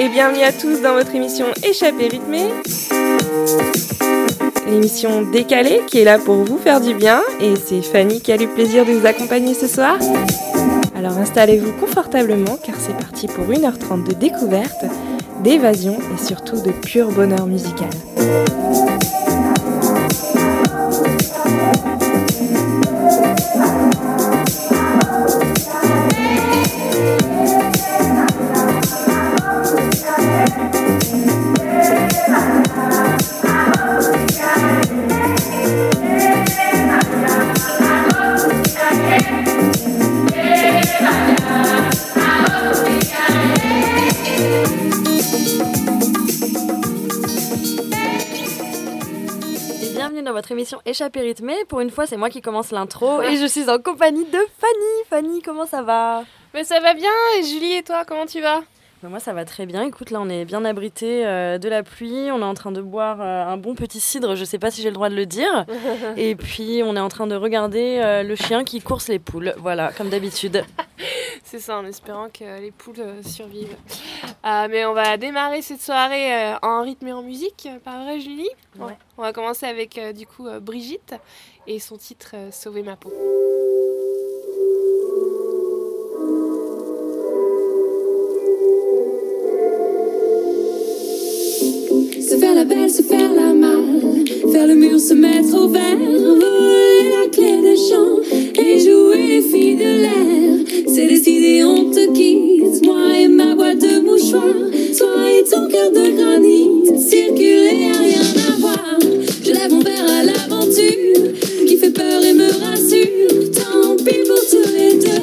Et bienvenue à tous dans votre émission Échappée rythmée. L'émission décalée qui est là pour vous faire du bien. Et c'est Fanny qui a le plaisir de vous accompagner ce soir. Alors installez-vous confortablement car c'est parti pour 1h30 de découverte, d'évasion et surtout de pur bonheur musical. Émission Échappée rythmée. Pour une fois, c'est moi qui commence l'intro et je suis en compagnie de Fanny. Fanny, comment ça va? Mais ça va bien. Et Julie et toi, comment tu vas? Moi, ça va très bien. Écoute, là, on est bien abrité euh, de la pluie. On est en train de boire euh, un bon petit cidre. Je sais pas si j'ai le droit de le dire. Et puis, on est en train de regarder euh, le chien qui course les poules. Voilà, comme d'habitude. C'est ça, en espérant que les poules survivent. mais on va démarrer cette soirée en rythme et en musique, pas vrai, Julie? Ouais. On va commencer avec, du coup, Brigitte et son titre Sauver ma peau. La belle, se faire la malle, faire le mur, se mettre au vert, voler la clé des champs et jouer les filles de l'air. C'est décidé, on te quitte, moi et ma boîte de mouchoirs, toi et ton cœur de granit, circuler à rien à voir. Je lève mon verre à l'aventure qui fait peur et me rassure. Tant pis pour tous les deux,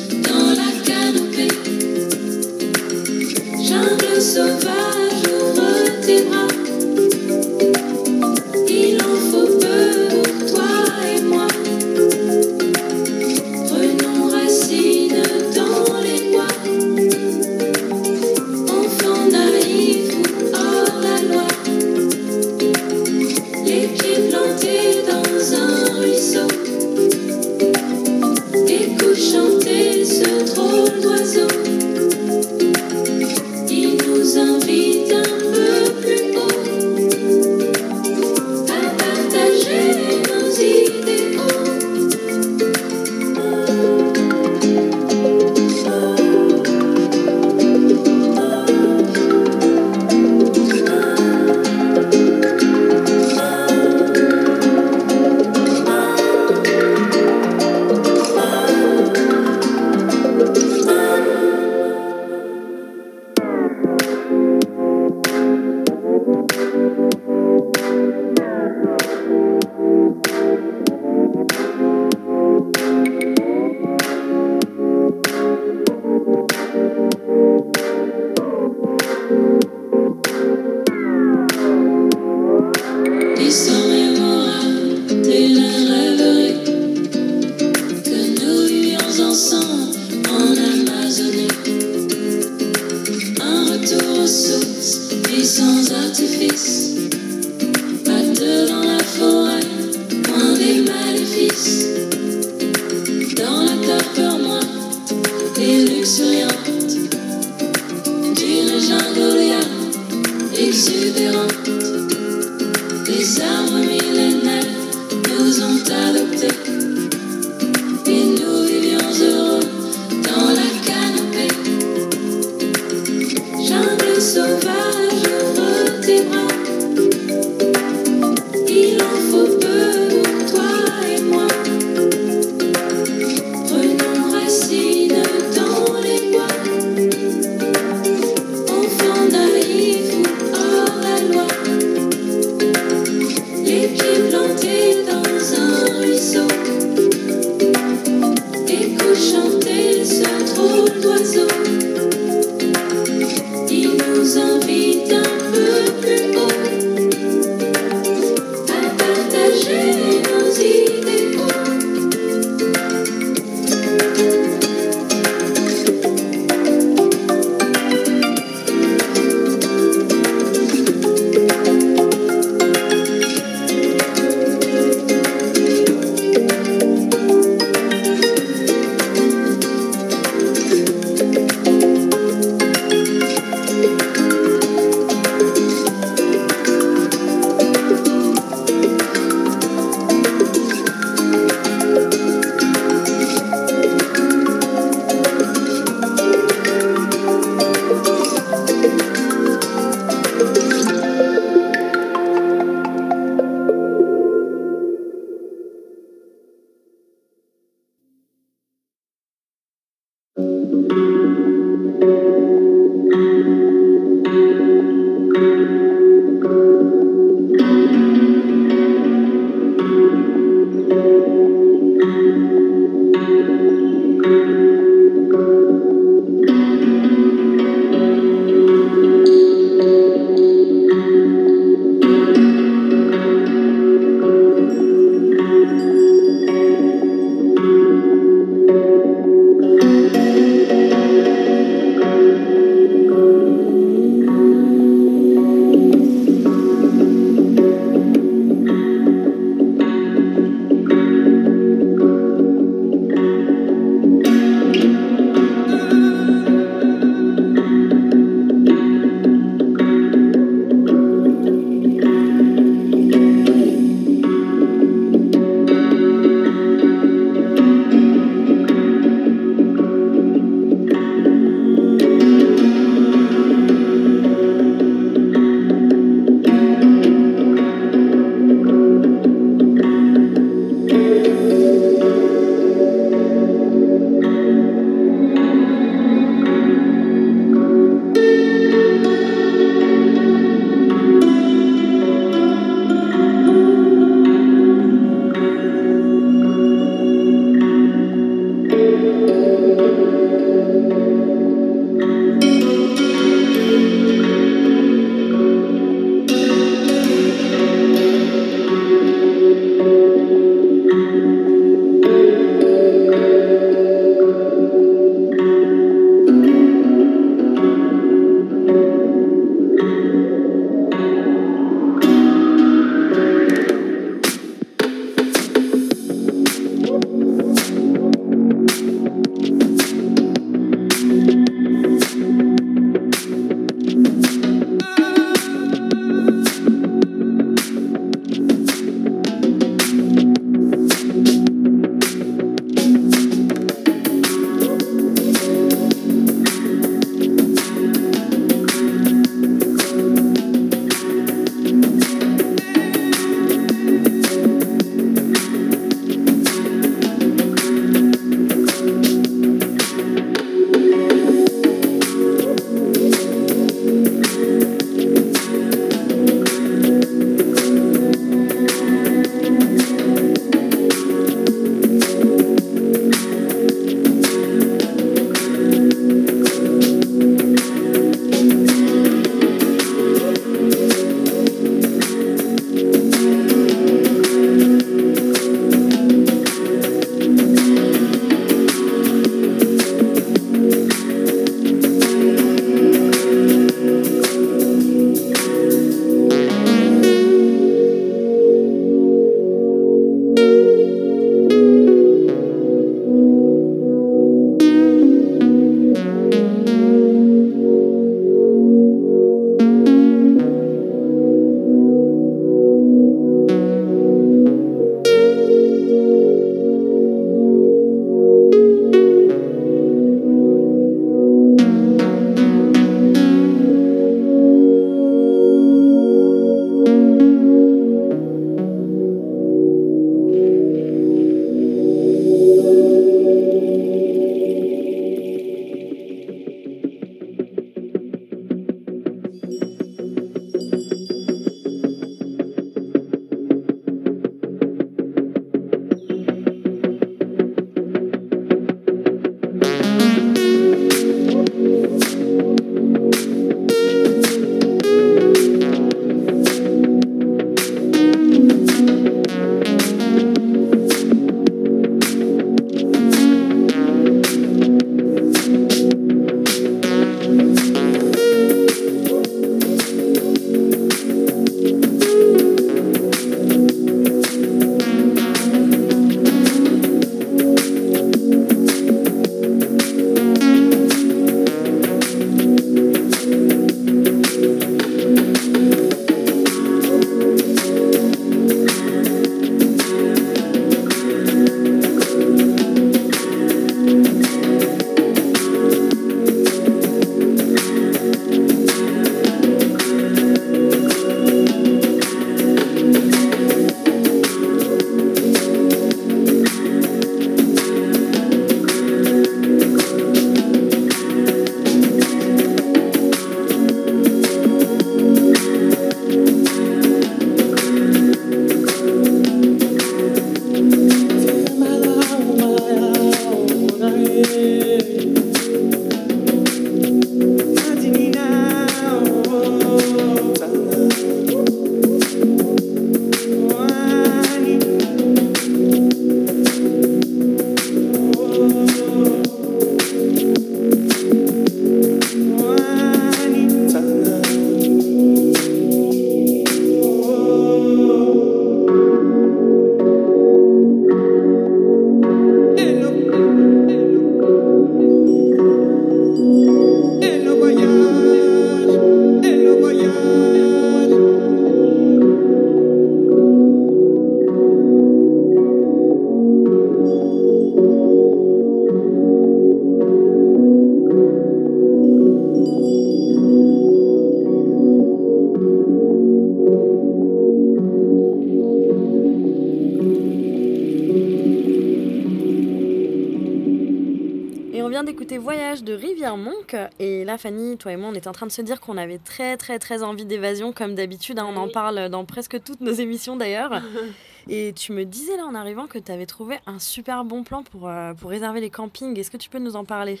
là, Fanny, toi et moi, on était en train de se dire qu'on avait très, très, très envie d'évasion, comme d'habitude. hein. on en parle dans presque toutes nos émissions d'ailleurs. et tu me disais là en arrivant que tu avais trouvé un super bon plan pour, euh, pour réserver les campings. Est-ce que tu peux nous en parler?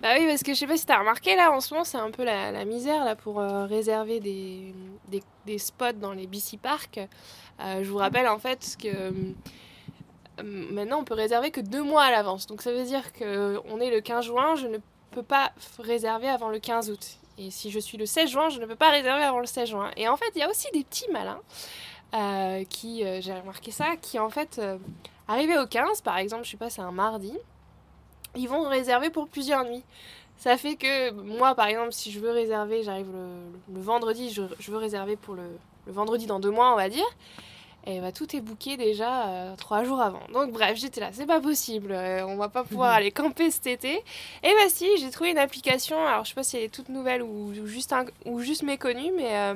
Bah oui, parce que je sais pas si t'as remarqué là en ce moment, c'est un peu la, la misère là pour euh, réserver des, des, des spots dans les BC Parks. Euh, je vous rappelle en fait que maintenant on peut réserver que deux mois à l'avance. Donc ça veut dire que on est le 15 juin, je ne peux pas réserver avant le 15 août. Et si je suis le 16 juin, je ne peux pas réserver avant le 16 juin. Et en fait, il y a aussi des petits malins euh, qui, euh, j'ai remarqué ça, qui en fait euh, arrivaient au 15, par exemple, je sais pas, c'est un mardi, ils vont réserver pour plusieurs nuits. Ça fait que moi, par exemple, si je veux réserver, j'arrive le, vendredi, je, veux réserver pour le vendredi dans deux mois, on va dire. Et bah, tout est booké déjà euh, trois jours avant. Donc bref, j'étais là, c'est pas possible, euh, on va pas pouvoir aller camper cet été. Et bah si, j'ai trouvé une application, alors je sais pas si elle est toute nouvelle ou, ou juste, un- ou juste méconnue, mais euh,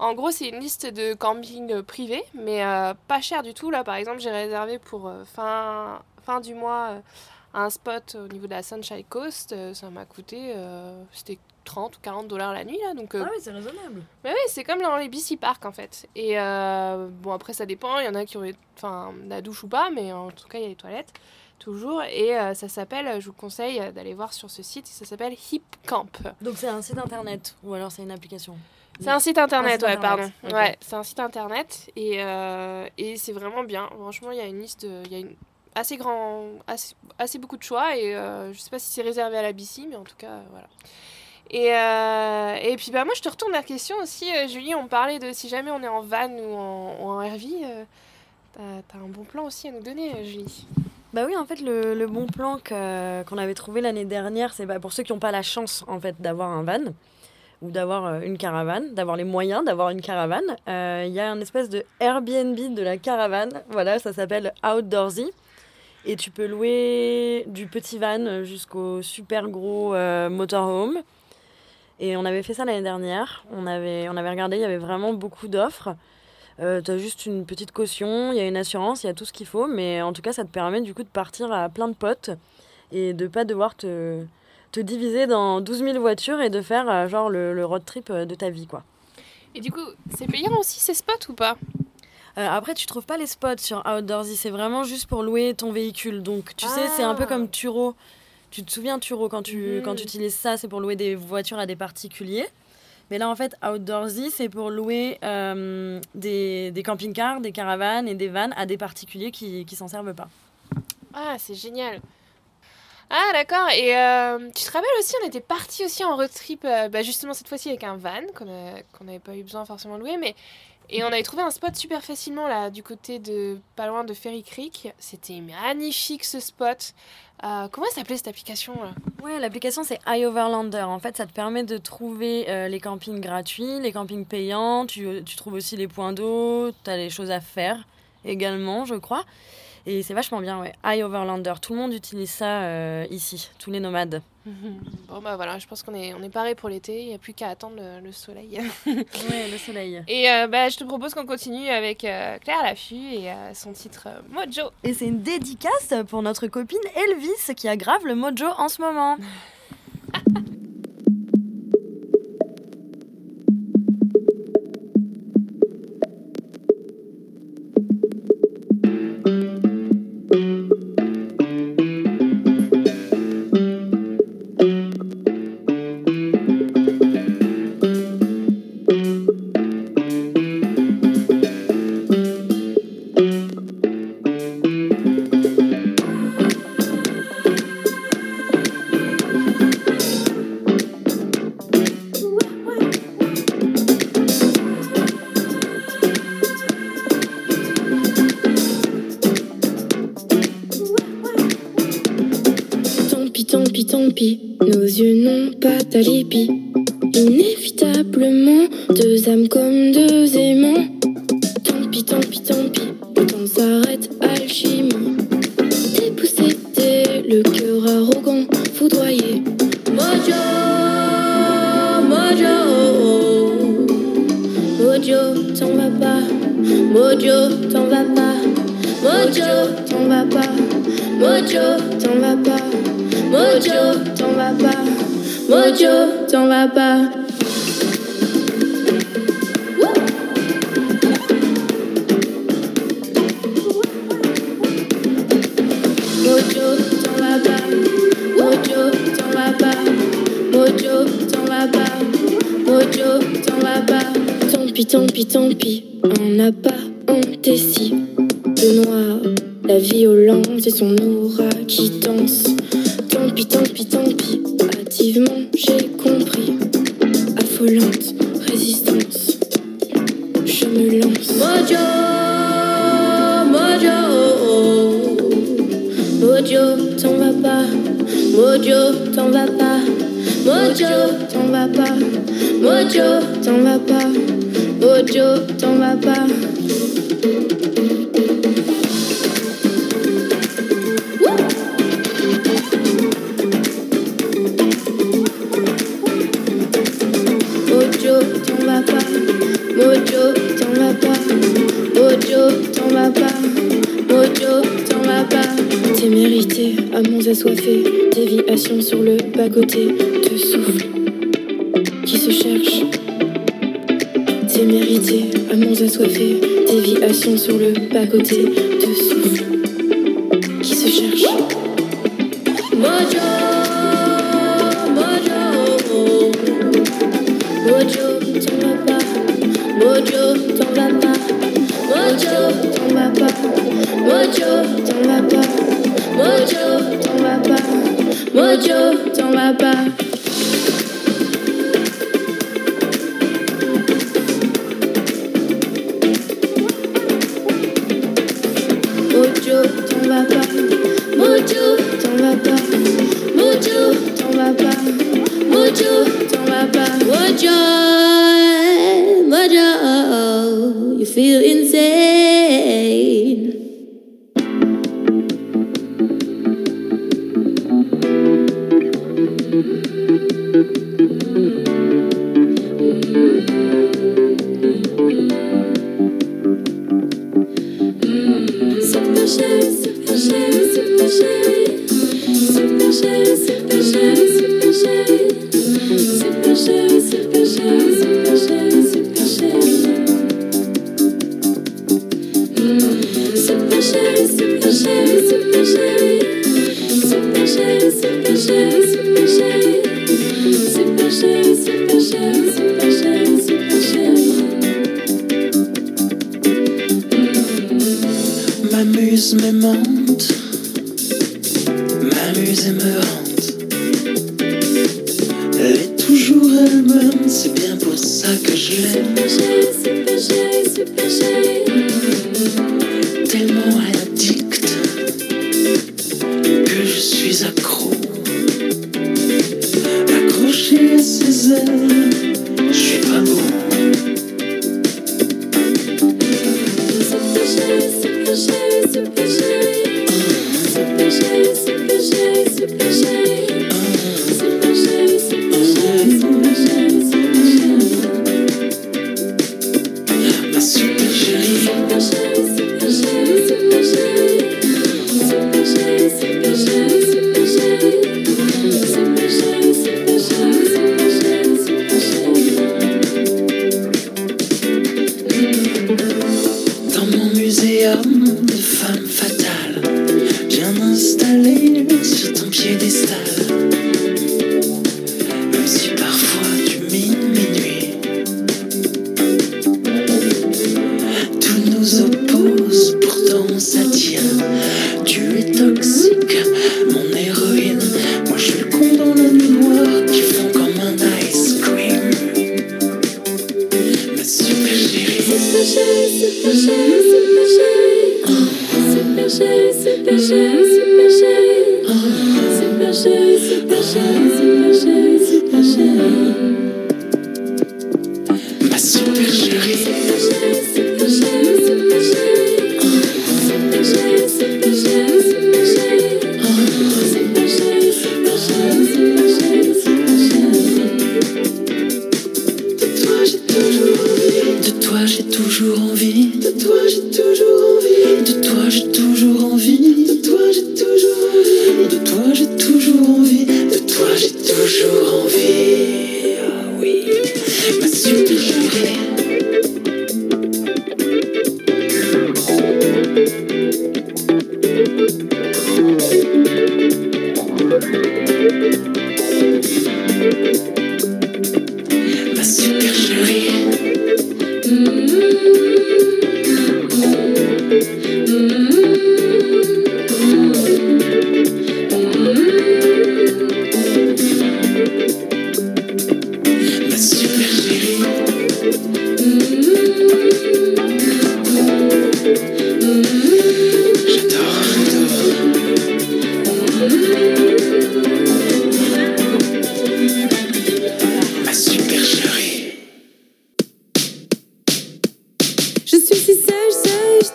en gros c'est une liste de camping privés, mais pas cher du tout. Là par exemple, j'ai réservé pour fin, fin du mois un spot au niveau de la Sunshine Coast. ça m'a coûté, c'était 30 ou 40 dollars la nuit là, donc euh, oui, c'est raisonnable. mais oui, c'est comme dans les BC Park en fait. Et euh, bon, après, ça dépend. Il y en a qui ont enfin, la douche ou pas, mais en tout cas, il y a les toilettes toujours. Et euh, ça s'appelle, je vous conseille d'aller voir sur ce site, ça s'appelle Hip Camp. Donc c'est un site internet ou alors c'est une application? C'est un site internet, site ouais, internet, pardon. Ouais, c'est un site internet et, et c'est vraiment bien. Franchement, il y a une liste, il y a une assez grand, assez, assez beaucoup de choix et euh, je sais pas si c'est réservé à la BC, mais en tout cas, euh, voilà. Et, euh, et puis bah moi je te retourne la question aussi, euh, Julie, on parlait de si jamais on est en van ou en, RV, euh, t'as un bon plan aussi à nous donner, euh, Julie. Bah oui, en fait, le, le bon plan qu'on avait trouvé l'année dernière, c'est bah, pour ceux qui n'ont pas la chance en fait d'avoir un van ou d'avoir une caravane, d'avoir les moyens d'avoir une caravane. Il y a un espèce de Airbnb de la caravane. Voilà, ça s'appelle Outdoorsy. Et tu peux louer du petit van jusqu'au super gros motorhome. Et on avait fait ça l'année dernière. On avait, on avait regardé, il y avait vraiment beaucoup d'offres. Euh, tu as juste une petite caution, il y a une assurance, il y a tout ce qu'il faut. Mais en tout cas, ça te permet du coup de partir à plein de potes et de pas devoir te, te diviser dans 12 000 voitures et de faire euh, genre le, le road trip euh, de ta vie. quoi. Et du coup, c'est payant aussi ces spots ou pas? Euh, après, tu trouves pas les spots sur Outdoorsy, c'est vraiment juste pour louer ton véhicule. Donc, tu sais, c'est un peu Ah. comme Turo. Tu te souviens, Turo, quand tu, Mhm. quand tu utilises ça, c'est pour louer des voitures à des particuliers. Mais là, en fait, Outdoorsy, c'est pour louer euh, des, des camping-cars, des caravanes et des vannes à des particuliers qui, qui s'en servent pas. Ah, c'est génial. Ah, d'accord. Et euh, tu te rappelles aussi, on était parti aussi en road trip, euh, bah, justement cette fois-ci avec un van qu'on a- qu'on n'avait pas eu besoin forcément de louer, mais et on avait trouvé un spot super facilement là, du côté de pas loin de Ferry Creek. C'était magnifique ce spot. Euh, comment s'appelait cette application là? Ouais, l'application c'est iOverlander. En fait, ça te permet de trouver euh, les campings gratuits, les campings payants. Tu, trouves aussi les points d'eau, tu as les choses à faire également, je crois. Et c'est vachement bien, ouais. iOverlander. Tout le monde utilise ça euh, ici, tous les nomades. Bon bah voilà, je pense qu'on est on est paré pour l'été. Il n'y a plus qu'à attendre le, le soleil. Ouais, le soleil. Et euh, bah, je te propose qu'on continue avec euh, Claire Laffut et euh, son titre euh, Mojo. Et c'est une dédicace pour notre copine Elvis qui aggrave le mojo en ce moment. tant pis, tant pis, tant. Hâtivement, j'ai compris. Affolante, résistance. Je me lance. Mojo, mojo, oh, mojo, t'en vas pas. Mojo, t'en vas pas. Mojo, t'en vas pas. Mojo, t'en vas pas. Mojo, t'en vas pas. à mons assoiffés, déviation sur le bas-côté, de souffle qui se cherche. Témérité, à mons assoiffés, déviation sur le bas-côté, de souffle. el mundo.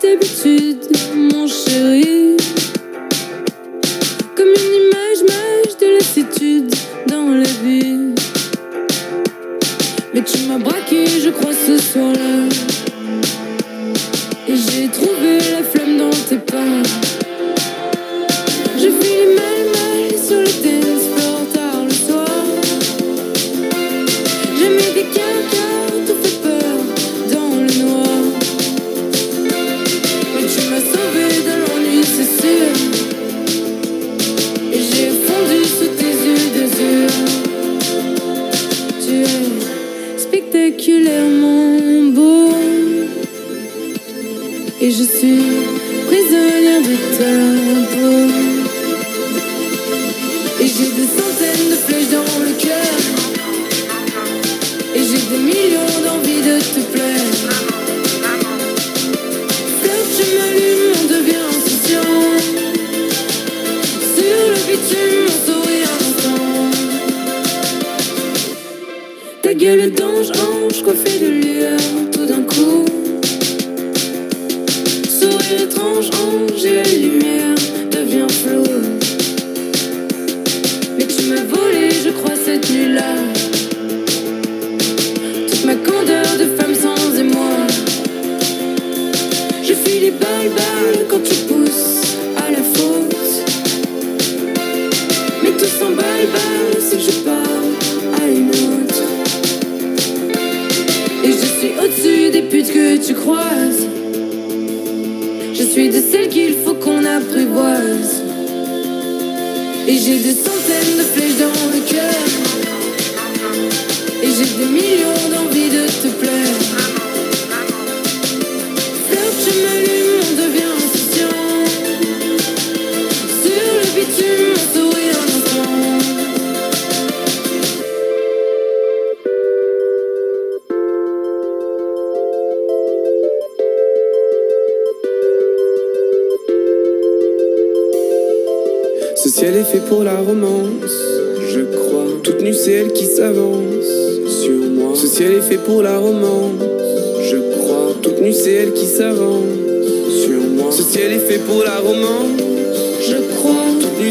L'habitude, mon chéri. Comme une image, mage de lassitude dans la vie. Mais tu m'as braqué, je crois, ce soir-là.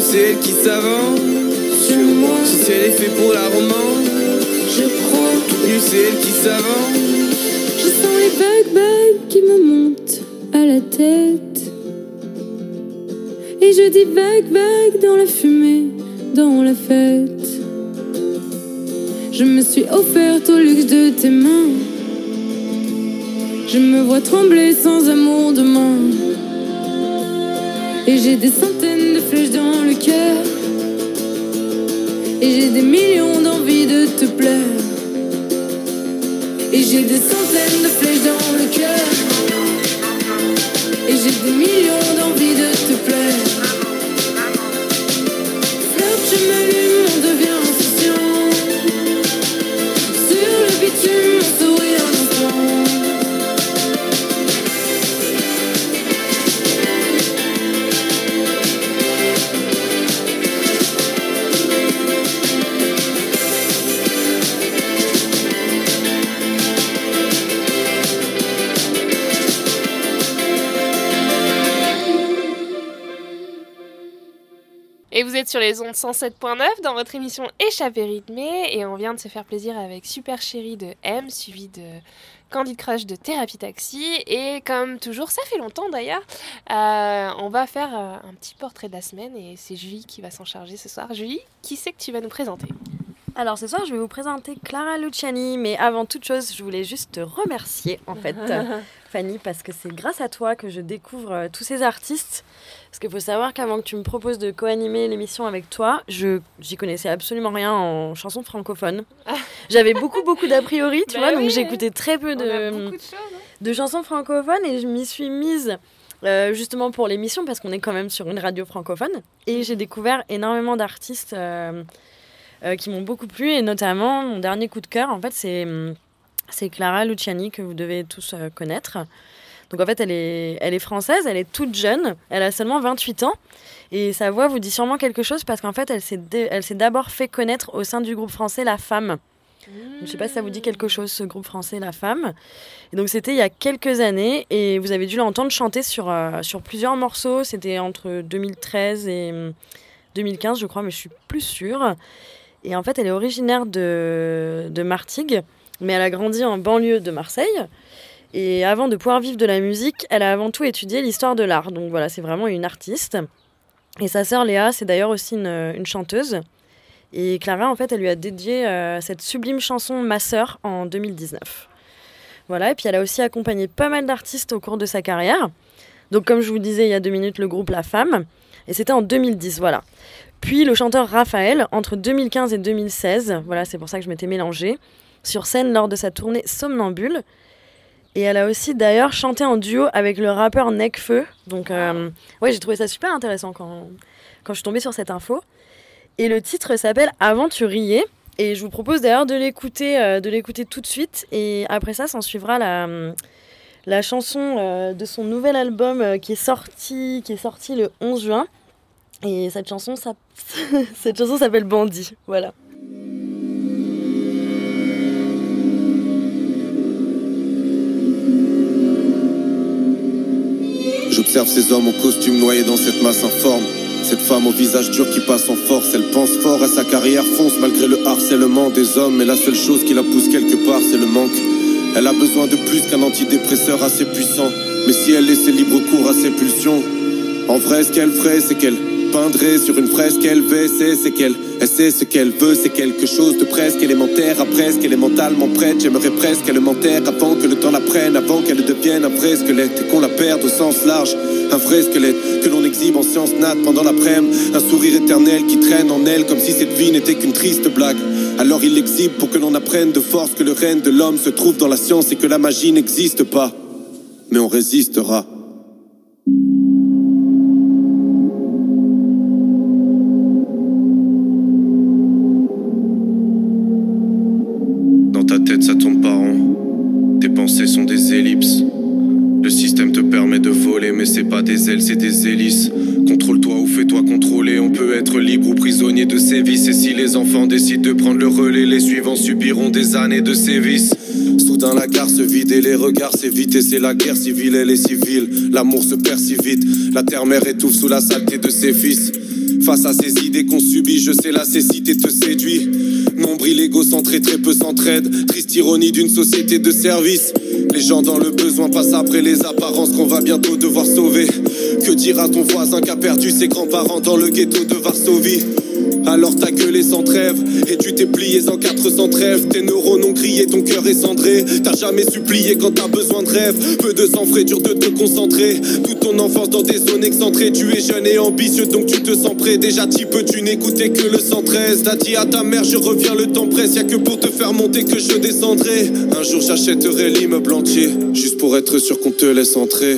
C'est elle qui s'avance sur moi. Ce ciel est fait pour la romance, Je crois. toute nue, c'est elle qui s'avance. Je sens les vagues, vagues qui me montent à la tête. Et je dis vague, vague dans la fumée, dans la fête. Je me suis offerte au luxe de tes mains. Je me vois trembler sans amour demain. Et j'ai des centaines de flèches dans le cœur. Et j'ai des millions d'envies de te plaire. Et j'ai des centaines de flèches dans le cœur. Et j'ai des millions d'envies sur les ondes 107.9 dans votre émission Échappée rythmée. Et on vient de se faire plaisir avec Super Chérie de M suivi de Candid Crush de Thérapie Taxi. Et comme toujours, ça fait longtemps d'ailleurs, euh, on va faire euh, un petit portrait de la semaine. Et c'est Julie qui va s'en charger ce soir. Julie, qui c'est que tu vas nous présenter? Alors ce soir, je vais vous présenter Clara Luciani, mais avant toute chose, je voulais juste te remercier en fait, Fanny, parce que c'est grâce à toi que je découvre euh, tous ces artistes. Parce qu'il faut savoir qu'avant que tu me proposes de co-animer l'émission avec toi, je j'y connaissais absolument rien en chansons francophones. J'avais beaucoup beaucoup d'a priori, tu Bah vois, donc j'écoutais très peu de beaucoup de choses. hein. de chansons francophones et je m'y suis mise euh, justement pour l'émission parce qu'on est quand même sur une radio francophone et j'ai découvert énormément d'artistes euh, euh, qui m'ont beaucoup plu et notamment mon dernier coup de cœur en fait c'est hum, c'est Clara Luciani que vous devez tous euh, connaître. Donc en fait elle est, elle est française, elle est toute jeune, elle a seulement 28 ans et sa voix vous dit sûrement quelque chose parce qu'en fait elle s'est d'abord fait connaître au sein du groupe français La Femme. Je ne sais pas si ça vous dit quelque chose, ce groupe français La Femme. Et donc c'était il y a quelques années et vous avez dû l'entendre chanter sur, euh, sur plusieurs morceaux. C'était entre 2013 et 2015, je crois, mais je suis plus sûre. Et en fait, elle est originaire de, de Martigues, mais elle a grandi en banlieue de Marseille. Et avant de pouvoir vivre de la musique, elle a avant tout étudié l'histoire de l'art. Donc voilà, c'est vraiment une artiste. Et sa sœur Léa, c'est d'ailleurs aussi une, chanteuse. Et Clara, en fait, elle lui a dédié euh, cette sublime chanson Ma sœur en 2019. Voilà, et puis elle a aussi accompagné pas mal d'artistes au cours de sa carrière. Donc comme je vous disais il y a deux minutes, le groupe La Femme. Et c'était en 2010, voilà. Puis le chanteur Raphaël, entre 2015 et 2016, voilà, c'est pour ça que je m'étais mélangée, sur scène lors de sa tournée Somnambule. Et elle a aussi d'ailleurs chanté en duo avec le rappeur Necfeu. Donc, euh, ouais, j'ai trouvé ça super intéressant quand, quand je suis tombée sur cette info. Et le titre s'appelle Aventurier. Et je vous propose d'ailleurs de l'écouter, euh, de l'écouter tout de suite. Et après ça, s'en suivra la, la chanson euh, de son nouvel album qui est sorti, qui est sorti le 11 juin. Et cette chanson, cette chanson s'appelle Bandit. Voilà. J'observe ces hommes en costume noyés dans cette masse informe. Cette femme au visage dur qui passe en force, elle pense fort à sa carrière, fonce malgré le harcèlement des hommes. Et la seule chose qui la pousse quelque part, c'est le manque. Elle a besoin de plus qu'un antidépresseur assez puissant. Mais si elle laissait libre cours à ses pulsions, en vrai, ce qu'elle ferait, c'est qu'elle peindrait sur une fresque LVC, c'est qu'elle elle sait ce qu'elle veut, c'est quelque chose de presque élémentaire. À presque, elle est mentalement prête. J'aimerais presque qu'elle m'enterre avant que le temps la prenne, avant qu'elle devienne un vrai squelette et qu'on la perde au sens large. Un vrai squelette que l'on exhibe en sciences nat pendant l'après-midi. Un sourire éternel qui traîne en elle comme si cette vie n'était qu'une triste blague. Alors il l'exhibe pour que l'on apprenne de force que le règne de l'homme se trouve dans la science et que la magie n'existe pas. Mais on résistera. Des ailes, c'est des hélices. Contrôle-toi ou fais-toi contrôler. On peut être libre ou prisonnier de ses vices. Et si les enfants décident de prendre le relais, les suivants subiront des années de sévices. Soudain, la gare se vide et les regards s'évitent. Et c'est la guerre civile, elle est civile. L'amour se perd si vite. La terre-mère étouffe sous la saleté de ses fils. Face à ces idées qu'on subit, je sais la cécité te séduit. Nombril égocentré, très peu s'entraide. Triste ironie d'une société de service. Les gens dans le besoin passent après les apparences qu'on va bientôt devoir sauver. Que dira ton voisin qui a perdu ses grands-parents dans le ghetto de Varsovie? Alors t'as sans trêve. Et tu t'es plié en 400 trêves. Tes neurones ont crié, ton cœur est cendré. T'as jamais supplié quand t'as besoin de rêve. Peu de sang frais, dur de te concentrer. Toute ton enfance dans des zones excentrées. Tu es jeune et ambitieux donc tu te sens prêt. Déjà peu tu n'écoutais que le 113 T'as dit à ta mère je reviens le temps presse. Y'a que pour te faire monter que je descendrai. Un jour j'achèterai l'immeuble entier Juste pour être sûr qu'on te laisse entrer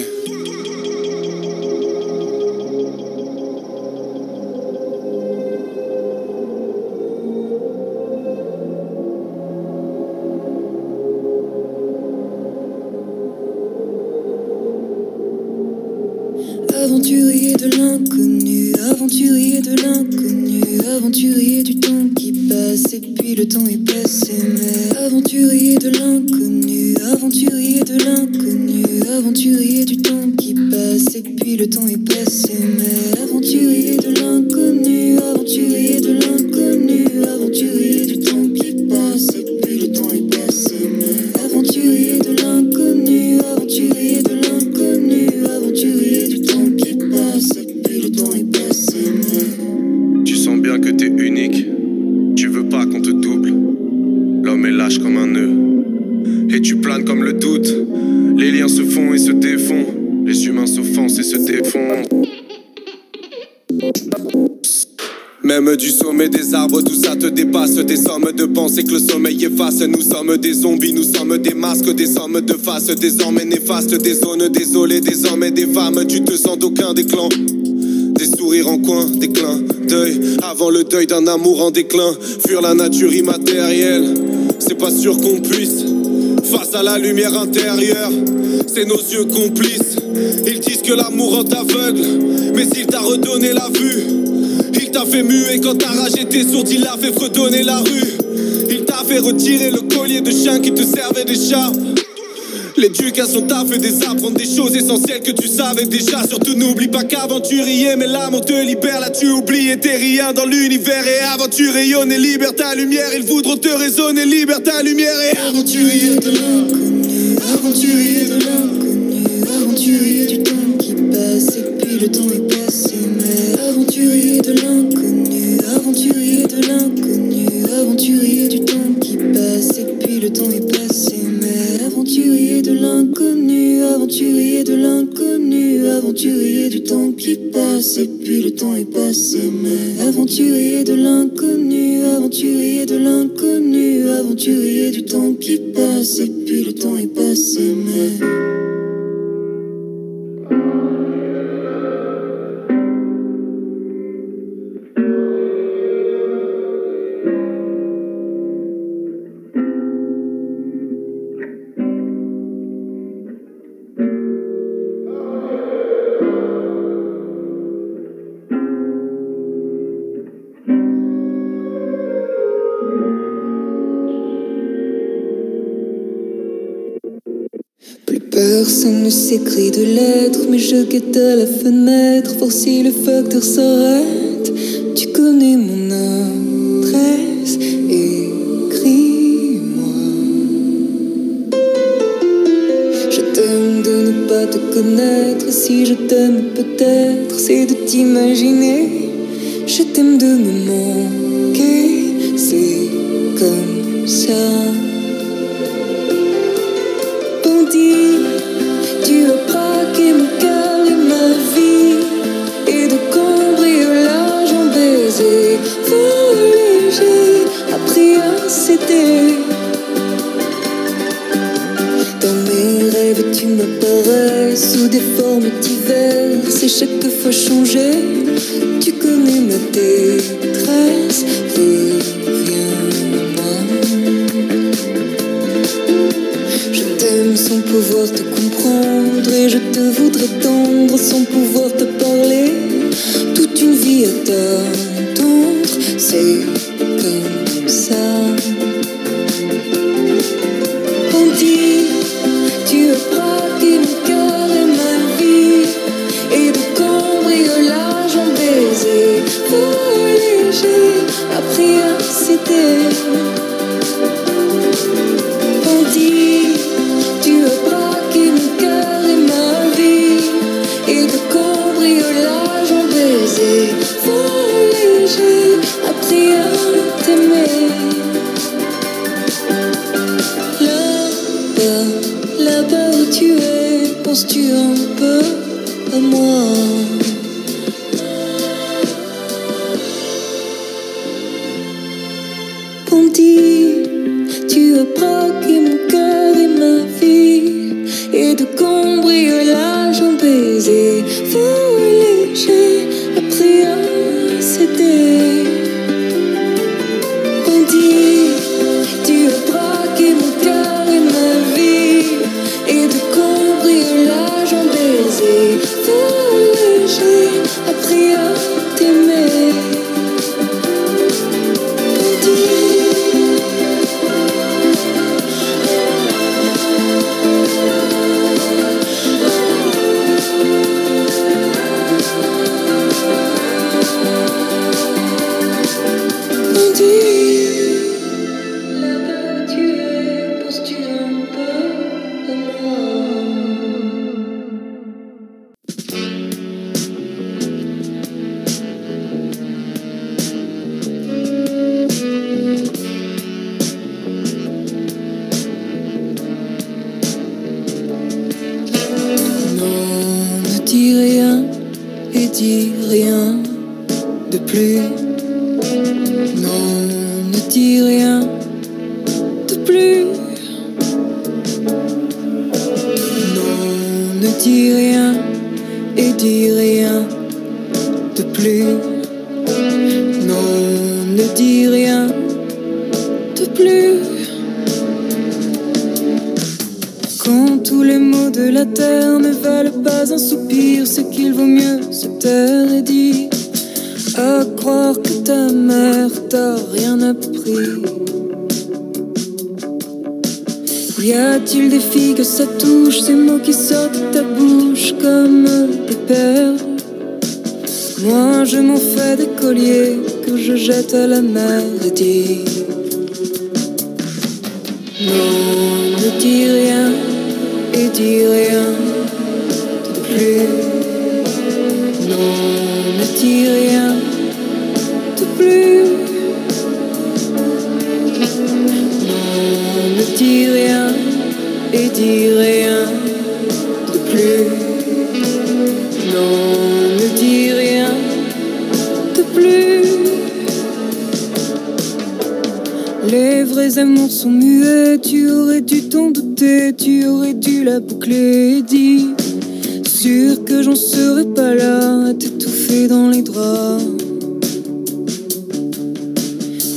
face. Désormais néfastes, des zones désolées, des hommes et des femmes. Tu te sens d'aucun des. Des sourires en coin, des clins. Avant le deuil d'un amour en déclin. Fuir la nature immatérielle. C'est pas sûr qu'on puisse. Face à la lumière intérieure, c'est nos yeux complices. Ils disent que l'amour rend aveugle. Mais s'il t'a redonné la vue, il t'a fait muer quand ta rage était sourde. Il a fait fredonner la rue. Il t'a fait retirer le collier de chien qui te servait d'écharpe. L'éducation t'a fait des apprendre des choses essentielles que tu savais déjà. Surtout n'oublie pas qu'aventurier, mais l'âme on te libère. Là tu oublies et t'es rien dans l'univers. Et aventure rayonne et libère ta lumière. Ils voudront te raisonner, libère ta lumière. Et aventurier de aventurier du temps qui passe. Et puis le temps est passé, mais aventurier de l'inconnu, aventurier de l'inconnu, aventurier du temps qui passe. Et puis le temps est passé, mais. Personne ne s'écrit de lettres, mais je guette à la fenêtre, voir si le facteur s'arrête. Tu connais mon adresse, écris-moi. Je t'aime de ne pas te connaître, si je t'aime peut-être, c'est de t'imaginer. Je t'aime de me manquer, c'est comme ça. Dans mes rêves tu m'apparais sous des formes diverses Et chaque fois changé Tu connais ma détresse je t'aime sans pouvoir te comprendre et je te voudrais tendre sans pouvoir te parler. Toute une vie à t'attendre,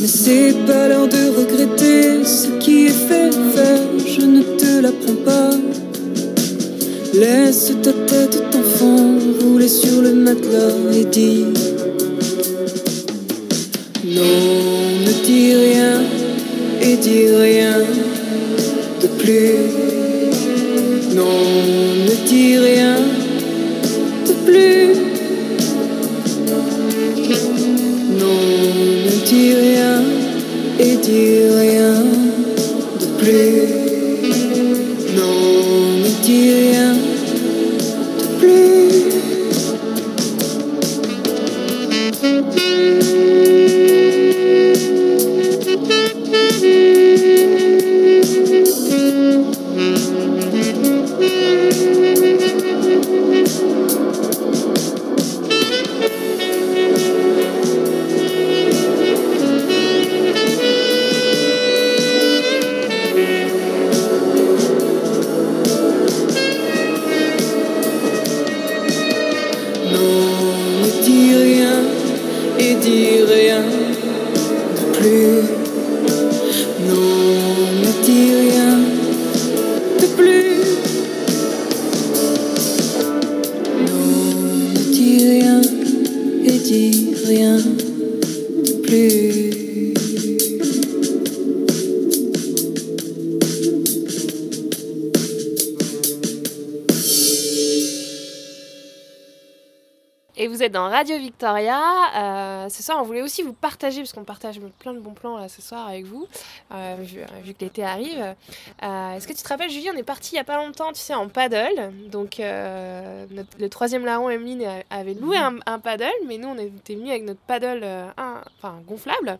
Mais c'est pas l'heure de regretter ce qui est fait, fait, je ne te l'apprends pas. Laisse ta tête d'enfant rouler sur le matelas et dis Non, ne dis rien et dis rien de plus. Victoria. Euh, ce soir, on voulait aussi vous partager, parce qu'on partage plein de bons plans là ce soir avec vous, euh, vu, vu que l'été arrive. Euh, Est-ce que tu te rappelles, Julie, on est parti il n'y a pas longtemps, tu sais, en paddle. Donc, euh, notre- le troisième larron, Emeline, avait loué un, un paddle, mais nous, on était venus avec notre paddle euh, un- enfin, gonflable.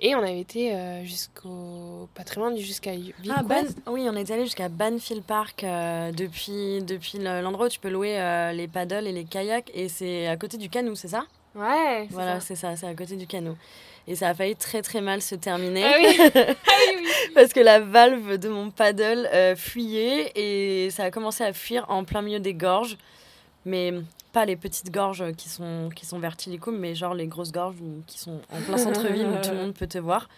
Et on avait été euh, jusqu'au. pas très loin, jusqu'à Ah. Ban... Oui, on est allé jusqu'à Banfield Park euh, depuis, depuis le- l'endroit où tu peux louer euh, les paddles et les kayaks. Et c'est à côté du canot, c'est ça? Ouais, Voilà, c'est ça, c'est à côté du canot. Et ça a failli très très mal se terminer. Ah oui. Ah oui, oui. Parce que la valve de mon paddle euh, fuyait et ça a commencé à fuir en plein milieu des gorges. Mais pas les petites gorges qui sont, qui sont mais genre les grosses gorges qui sont en plein centre-ville où tout le monde peut te voir.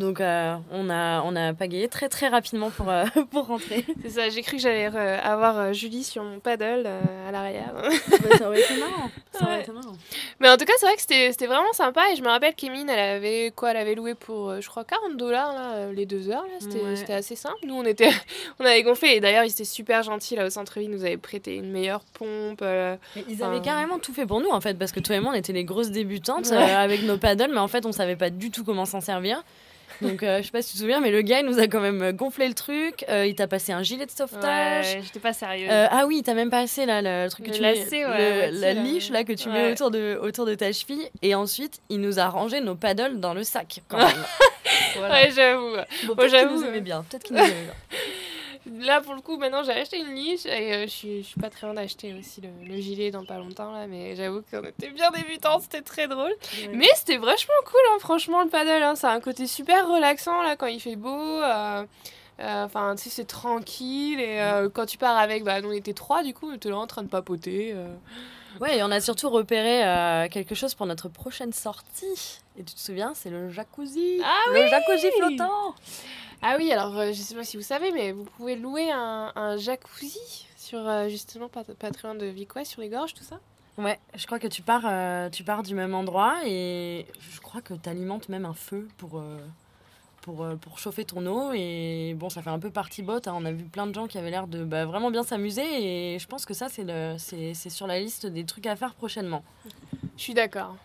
Donc euh, on, a, on a pagayé très très rapidement pour, euh, pour rentrer. C'est ça, j'ai cru que j'allais euh, avoir Julie sur mon paddle euh, à l'arrière. Bah, ça aurait été marrant. Ça aurait Ouais. été marrant. Mais en tout cas, c'est vrai que c'était vraiment sympa. Et je me rappelle qu'Emine, elle avait quoi Elle avait loué pour, je crois, 40 dollars les deux heures. C'était Ouais. assez simple. Nous, on, était, on avait gonflé. Et d'ailleurs, ils étaient super gentils là au centre-ville. Ils nous avaient prêté une meilleure pompe. Mais ils avaient carrément tout fait pour nous en fait, parce que toi et moi on était les grosses débutantes Ouais. avec nos paddles, mais en fait on savait pas du tout comment s'en servir. Donc euh, je sais pas si tu te souviens, mais le gars il nous a quand même euh, gonflé le truc, euh, il t'a passé un gilet de sauvetage. Ouais, j'étais pas sérieuse. Euh, ah oui, t'as même passé là, le truc que Le tu lacet, mets, ouais, le- la liche là que tu Ouais. mets autour de, autour de ta cheville. Et ensuite, il nous a rangé nos paddles dans le sac quand même. Voilà. Ouais, j'avoue. Bon, Moi, peut-être qu'il nous aimait bien. Peut-être qu'il nous aimait bien. Là, pour le coup, maintenant, j'ai acheté une liche et euh, je, suis, je suis pas très loin d'acheter aussi le, le gilet dans pas longtemps, là. Mais j'avoue qu'on était bien débutants, c'était très drôle. Mais c'était vachement cool, hein, franchement, le paddle. Hein. Ça a un côté super relaxant, là, quand il fait beau. euh, euh, Enfin, tu sais, c'est tranquille. Et euh, quand tu pars avec, bah, nous, on était trois, du coup, on était là en train de papoter. euh. Ouais, et on a surtout repéré quelque chose pour notre prochaine sortie. Et tu te souviens, c'est le jacuzzi. Ah le oui jacuzzi flottant. Ah oui, alors, euh, je sais pas si vous savez, mais vous pouvez louer un, un jacuzzi sur, euh, justement, très loin de Vicois, sur les gorges, tout ça? Ouais, je crois que tu pars, euh, tu pars du même endroit et je crois que tu alimentes même un feu pour, euh, pour, pour chauffer ton eau. Et bon, ça fait un peu partie botte. hein. On a vu plein de gens qui avaient l'air de bah, vraiment bien s'amuser. Et je pense que ça, c'est sur la liste des trucs à faire prochainement. Je suis d'accord.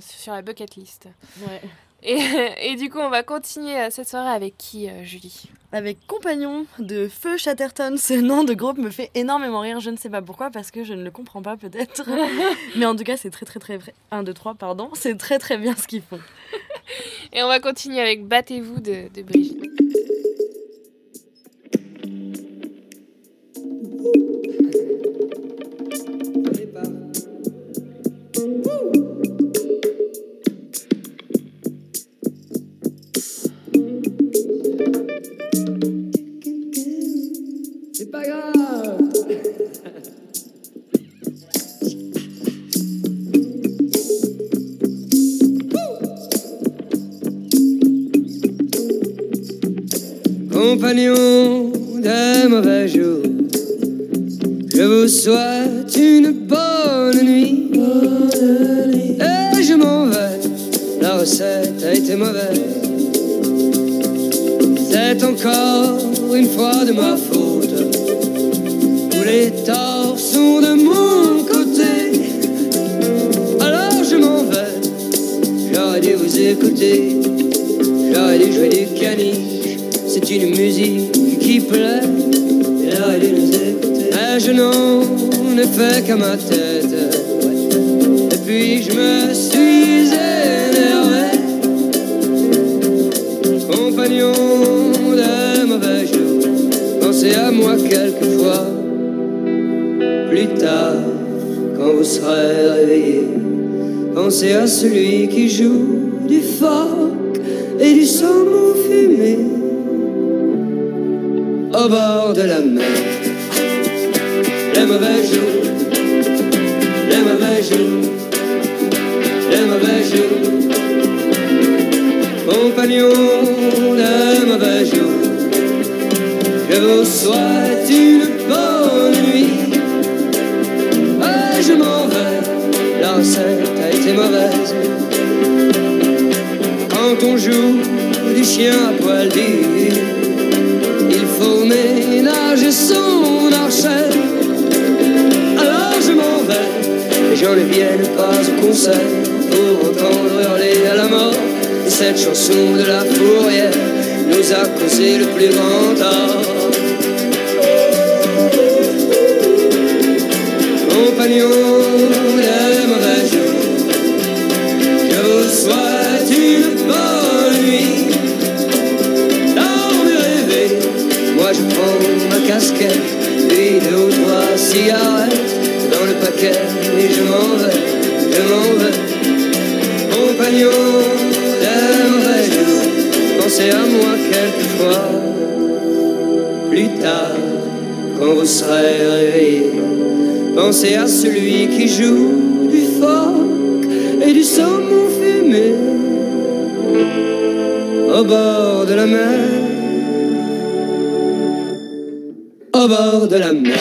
Sur la bucket list. Ouais. Et, et du coup, on va continuer euh, cette soirée avec qui, euh, Julie? Avec Compagnon de Feu Chatterton, ce nom de groupe me fait énormément rire. Je ne sais pas pourquoi, parce que je ne le comprends pas peut-être. Mais en tout cas, c'est très très très vrai. 1, 2, 3, pardon. C'est très très bien ce qu'ils font. Et on va continuer avec Battez-vous de, de Brigitte. C'est pas grave. Compagnon des mauvais jours, je vous souhaite une bonne nuit. Et je m'en vais, la recette a été mauvaise. C'est encore une fois de ma faute. Tous les torts sont de mon côté. Alors je m'en vais. J'aurais dû vous écouter. J'aurais dû jouer du caniche. C'est une musique qui plaît. J'aurais dû nous écouter. Mais je n'en ai fait qu'à ma tête. Et puis je me suis compagnon des mauvais jours, pensez à moi quelquefois. Plus tard, quand vous serez réveillé, pensez à celui qui joue du phoque et du saumon fumé au bord de la mer. Les mauvais jours, les mauvais jours, les mauvais jours compagnon d'un mauvais jour. Je vous souhaite une bonne nuit. Et je m'en vais, recette a été mauvaise. Quand on joue du chien à poil dur, il faut ménager son archet. Alors je m'en vais, les gens ne viennent pas au concert pour entendre hurler à la mort. Et cette chanson de la fourrière nous a causé le plus grand tort. Compagnon des mauvais jours, je vous souhaite une bonne nuit. Dormez, rêvez, moi je prends ma casquette, puis deux ou trois cigarettes dans le paquet, et je m'en vais, je m'en vais. Compagnon pensez à moi quelquefois. Plus tard, quand vous serez réveillé, pensez à celui qui joue du phoque et du saumon fumé au bord de la mer. Au bord de la mer.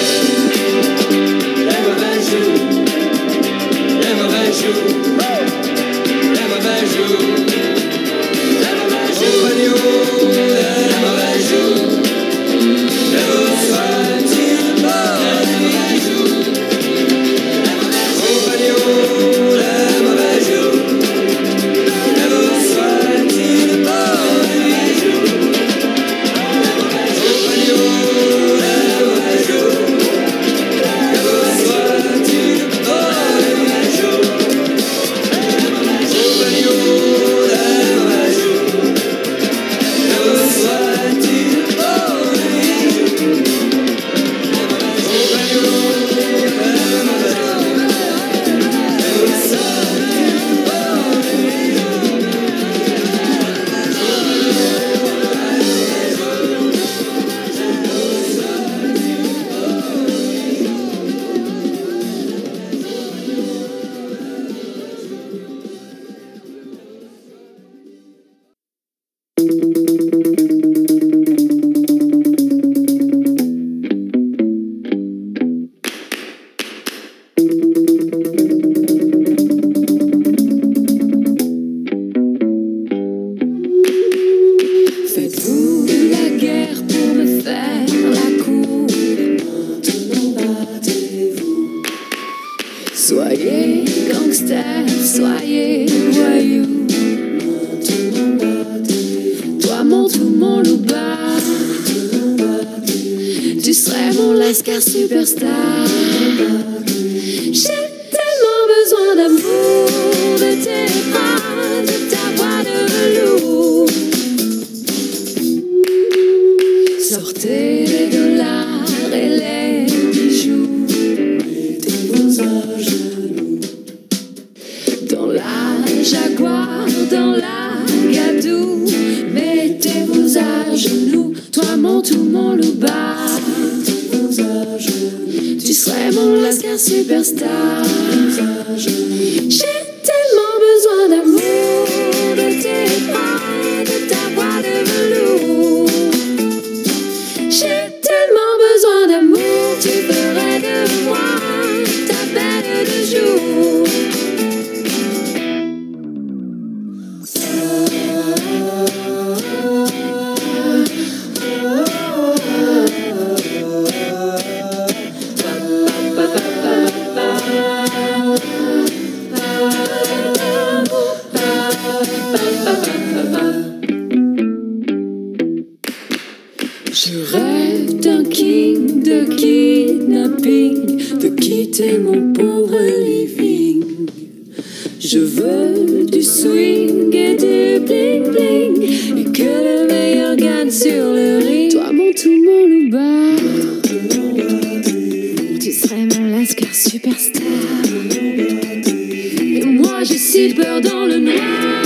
Je rêve d'un king, de kidnapping, de quitter mon pauvre living. Je veux du swing et du bling bling, et que le meilleur gagne sur le ring. Toi, mon tout, mon louba, tu serais mon lascar superstar. Et moi, j'ai si peur dans le noir.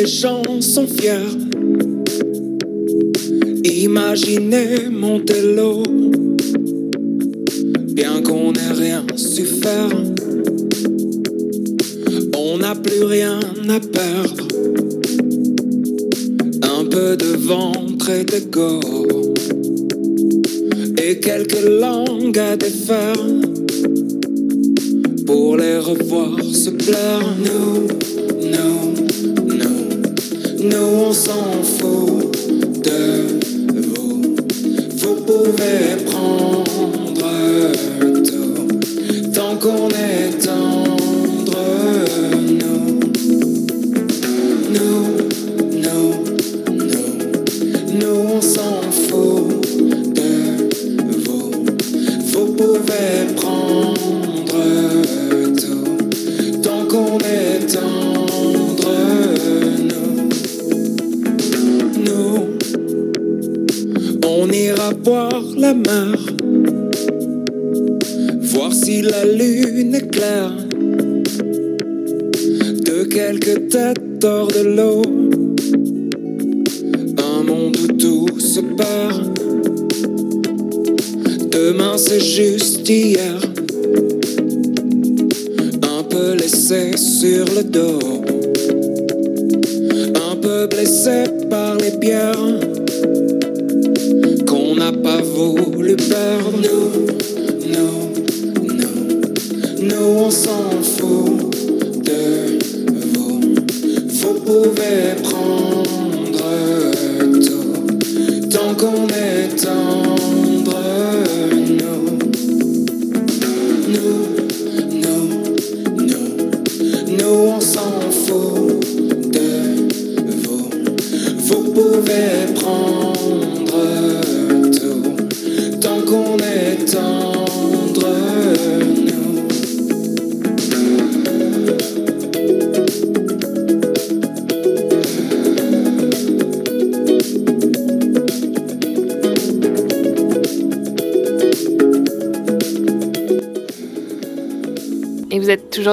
Les gens sont fiers. Imaginez Montello, bien qu'on n'ait rien su faire. On n'a plus rien à perdre. Un peu de ventre et d'ego et quelques langues à défaire pour les revoir se plaire. Nous, nous, on s'en fout de vous. Vous pouvez prendre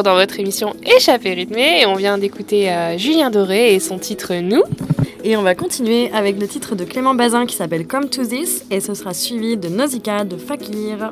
dans votre émission Échappée rythmée et on vient d'écouter euh, Julien Doré et son titre Nous. Et on va continuer avec le titre de Clément Bazin qui s'appelle Come to This et ce sera suivi de Nausicaa de Fakir.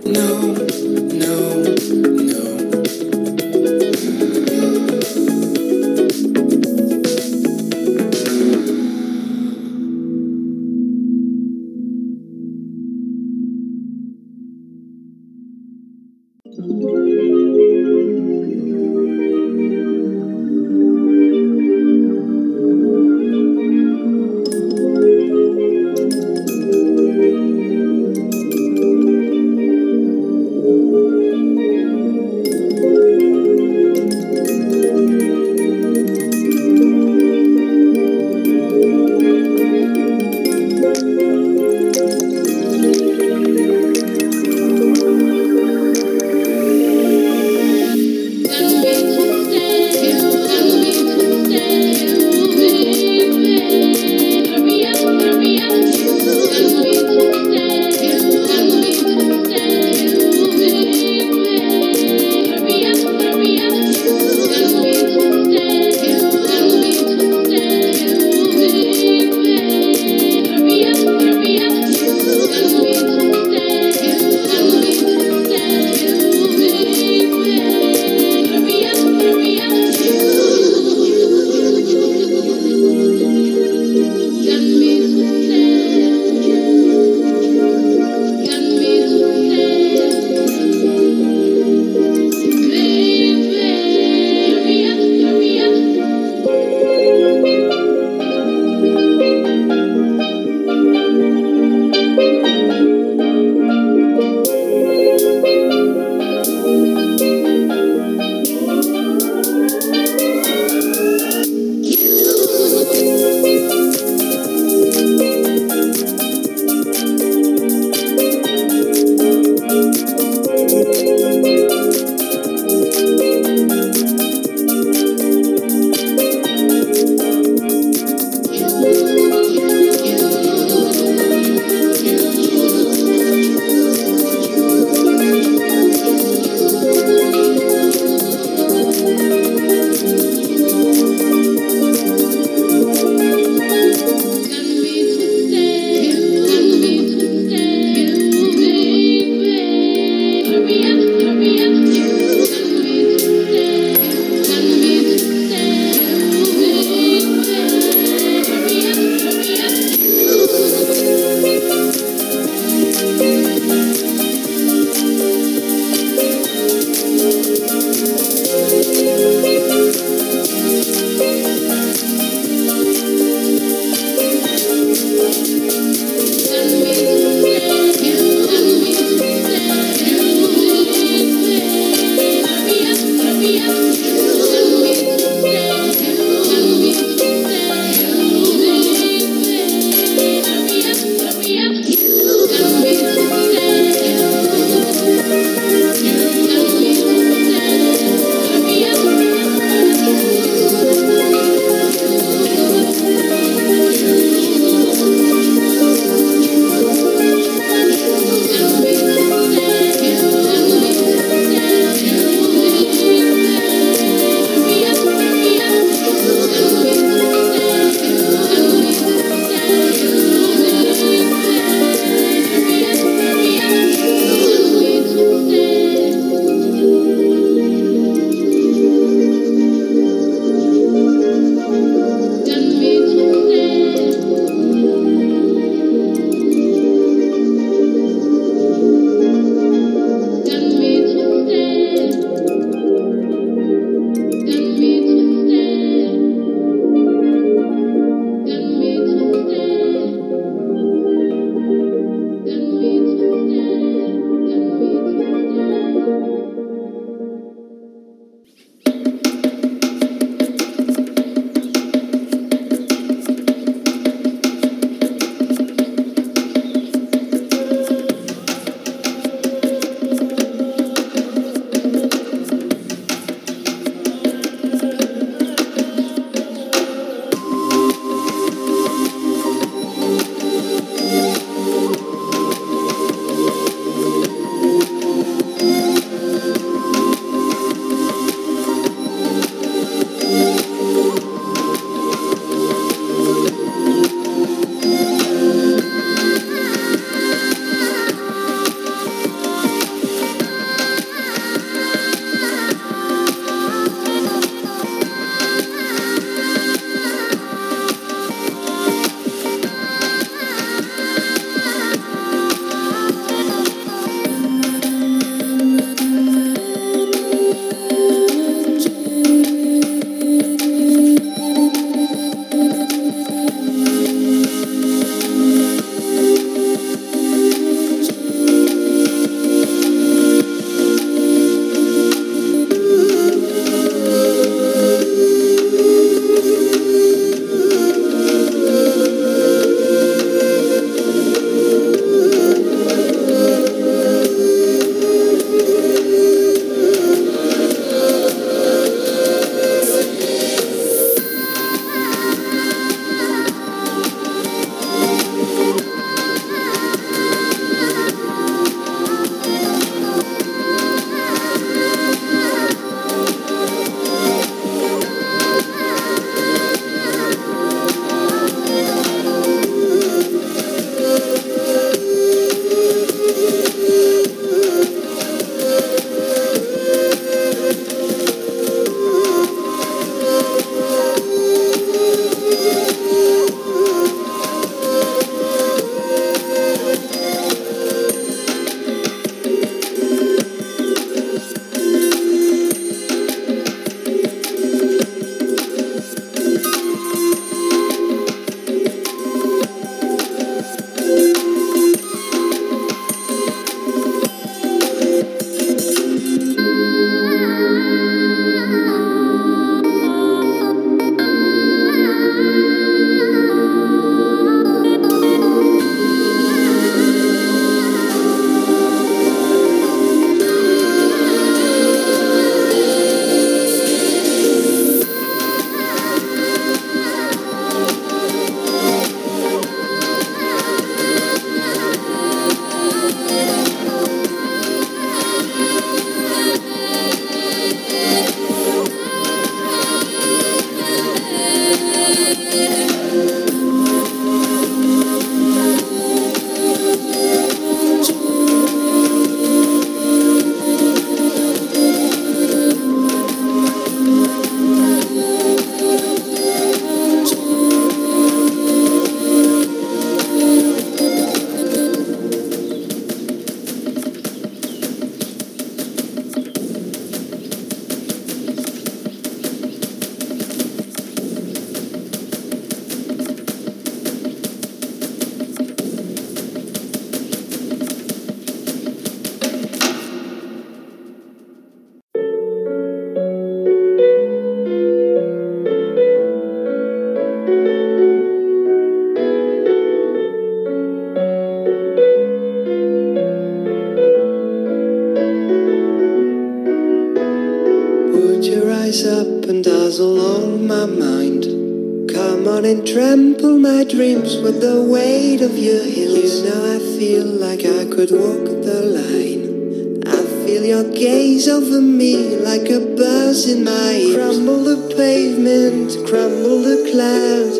Trample my dreams with the weight of your heels. You know I feel like I could walk the line. I feel your gaze over me like a buzz in my ears. Crumble the pavement, crumble the clouds,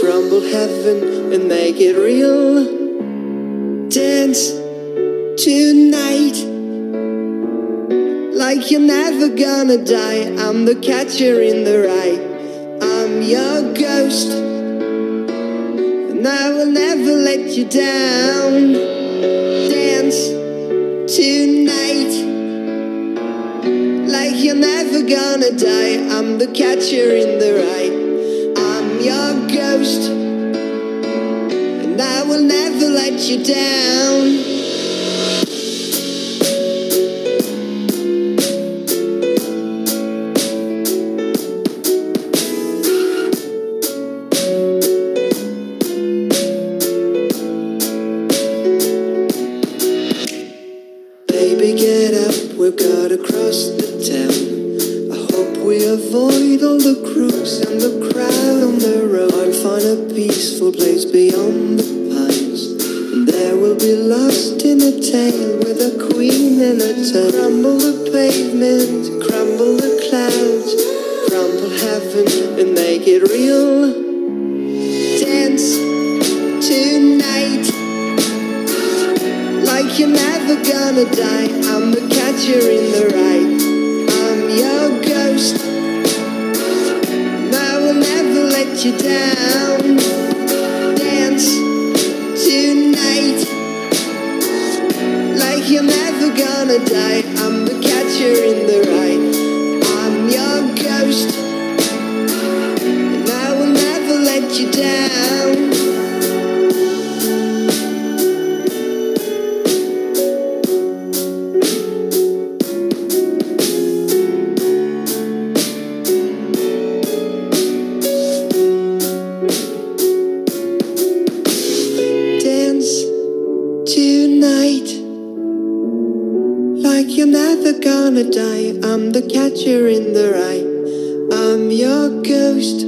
crumble heaven and make it real. Dance tonight like you're never gonna die. I'm the catcher in the rye. You down. Dance tonight, like you're never gonna die. I'm the catcher in the rye. I'm your ghost, and I will never let you down. Gonna die. I'm the catcher in the rye. I'm your ghost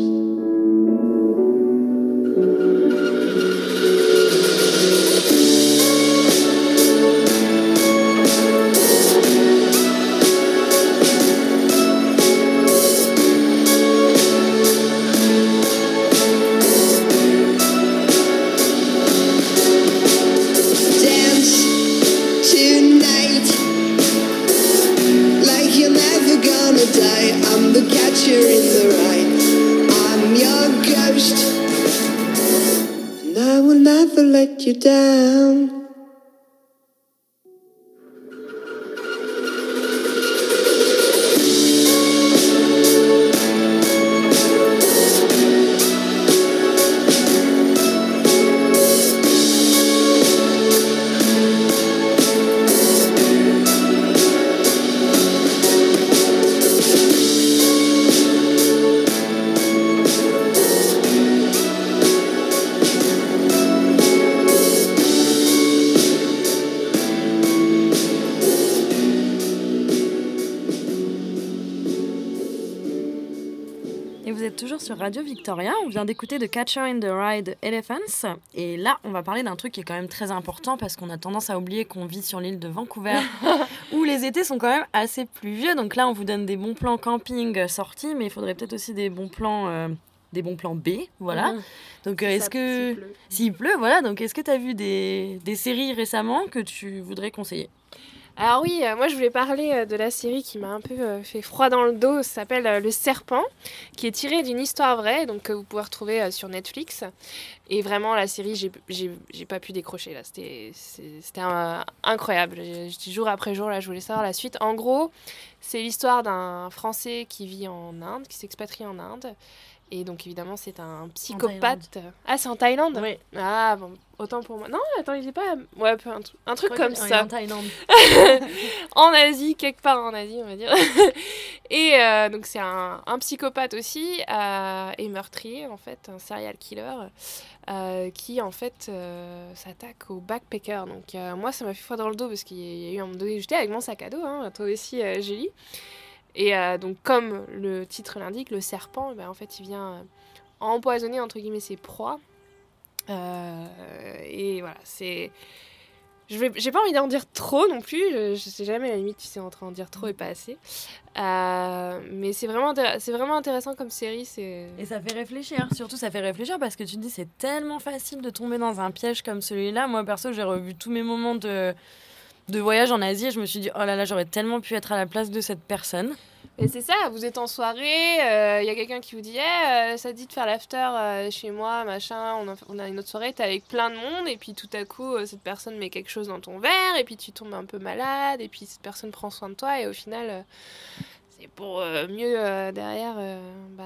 Victoria. On vient d'écouter The Catcher in the Ride Elephants. Et là, on va parler d'un truc qui est quand même très important parce qu'on a tendance à oublier qu'on vit sur l'île de Vancouver où les étés sont quand même assez pluvieux. Donc là, on vous donne des bons plans camping euh, sortis, mais il faudrait peut-être aussi des bons plans. euh, des bons plans B, voilà. Mhm. Donc euh, est-ce que s'il pleut. s'il pleut, voilà. Donc est-ce que tu as vu des, des séries récemment que tu voudrais conseiller? Alors oui, euh, moi je voulais parler euh, de la série qui m'a un peu euh, fait froid dans le dos, ça s'appelle Le Serpent, qui est tirée d'une histoire vraie, donc que vous pouvez retrouver sur Netflix. Et vraiment la série, j'ai- pas pu décrocher là, c'était incroyable. Jour après jour là, je voulais savoir la suite. En gros, c'est l'histoire d'un Français qui vit en Inde, qui s'expatrie en Inde. Et donc évidemment, c'est un psychopathe. Ah, c'est en Thaïlande Oui. Ah bon, autant pour moi. Non, attends, il est pas. Ouais, un, tru- un truc comme ça. en Thaïlande. en Asie, quelque part en Asie, on va dire. et euh, donc c'est un, un psychopathe aussi euh, et meurtrier en fait, un serial killer euh, qui en fait s'attaque aux backpackers. Donc moi ça m'a fait froid dans le dos parce qu'il y a eu un moment donné, j'étais avec mon sac à dos, hein, toi aussi Julie. Et euh, donc, comme le titre l'indique, le serpent, eh ben, en fait, il vient euh, empoisonner, entre guillemets, ses proies. Euh, et voilà, c'est... J'ai pas envie d'en dire trop non plus, je, je sais jamais la limite, tu sais, entre en dire trop et pas assez. Mais c'est vraiment, c'est vraiment intéressant comme série. Et ça fait réfléchir, surtout ça fait réfléchir parce que tu te dis c'est tellement facile de tomber dans un piège comme celui-là. Moi perso j'ai revu tous mes moments de, de voyage en Asie je me suis dit oh là là j'aurais tellement pu être à la place de cette personne. Et c'est ça, vous êtes en soirée, il y a quelqu'un qui vous dit euh, ça te dit de faire l'after euh, chez moi, machin, on a, on a une autre soirée, t'es avec plein de monde, et puis tout à coup, euh, cette personne met quelque chose dans ton verre, et puis tu tombes un peu malade, et puis cette personne prend soin de toi, et au final, euh, c'est pour euh, mieux euh, derrière. euh, bah,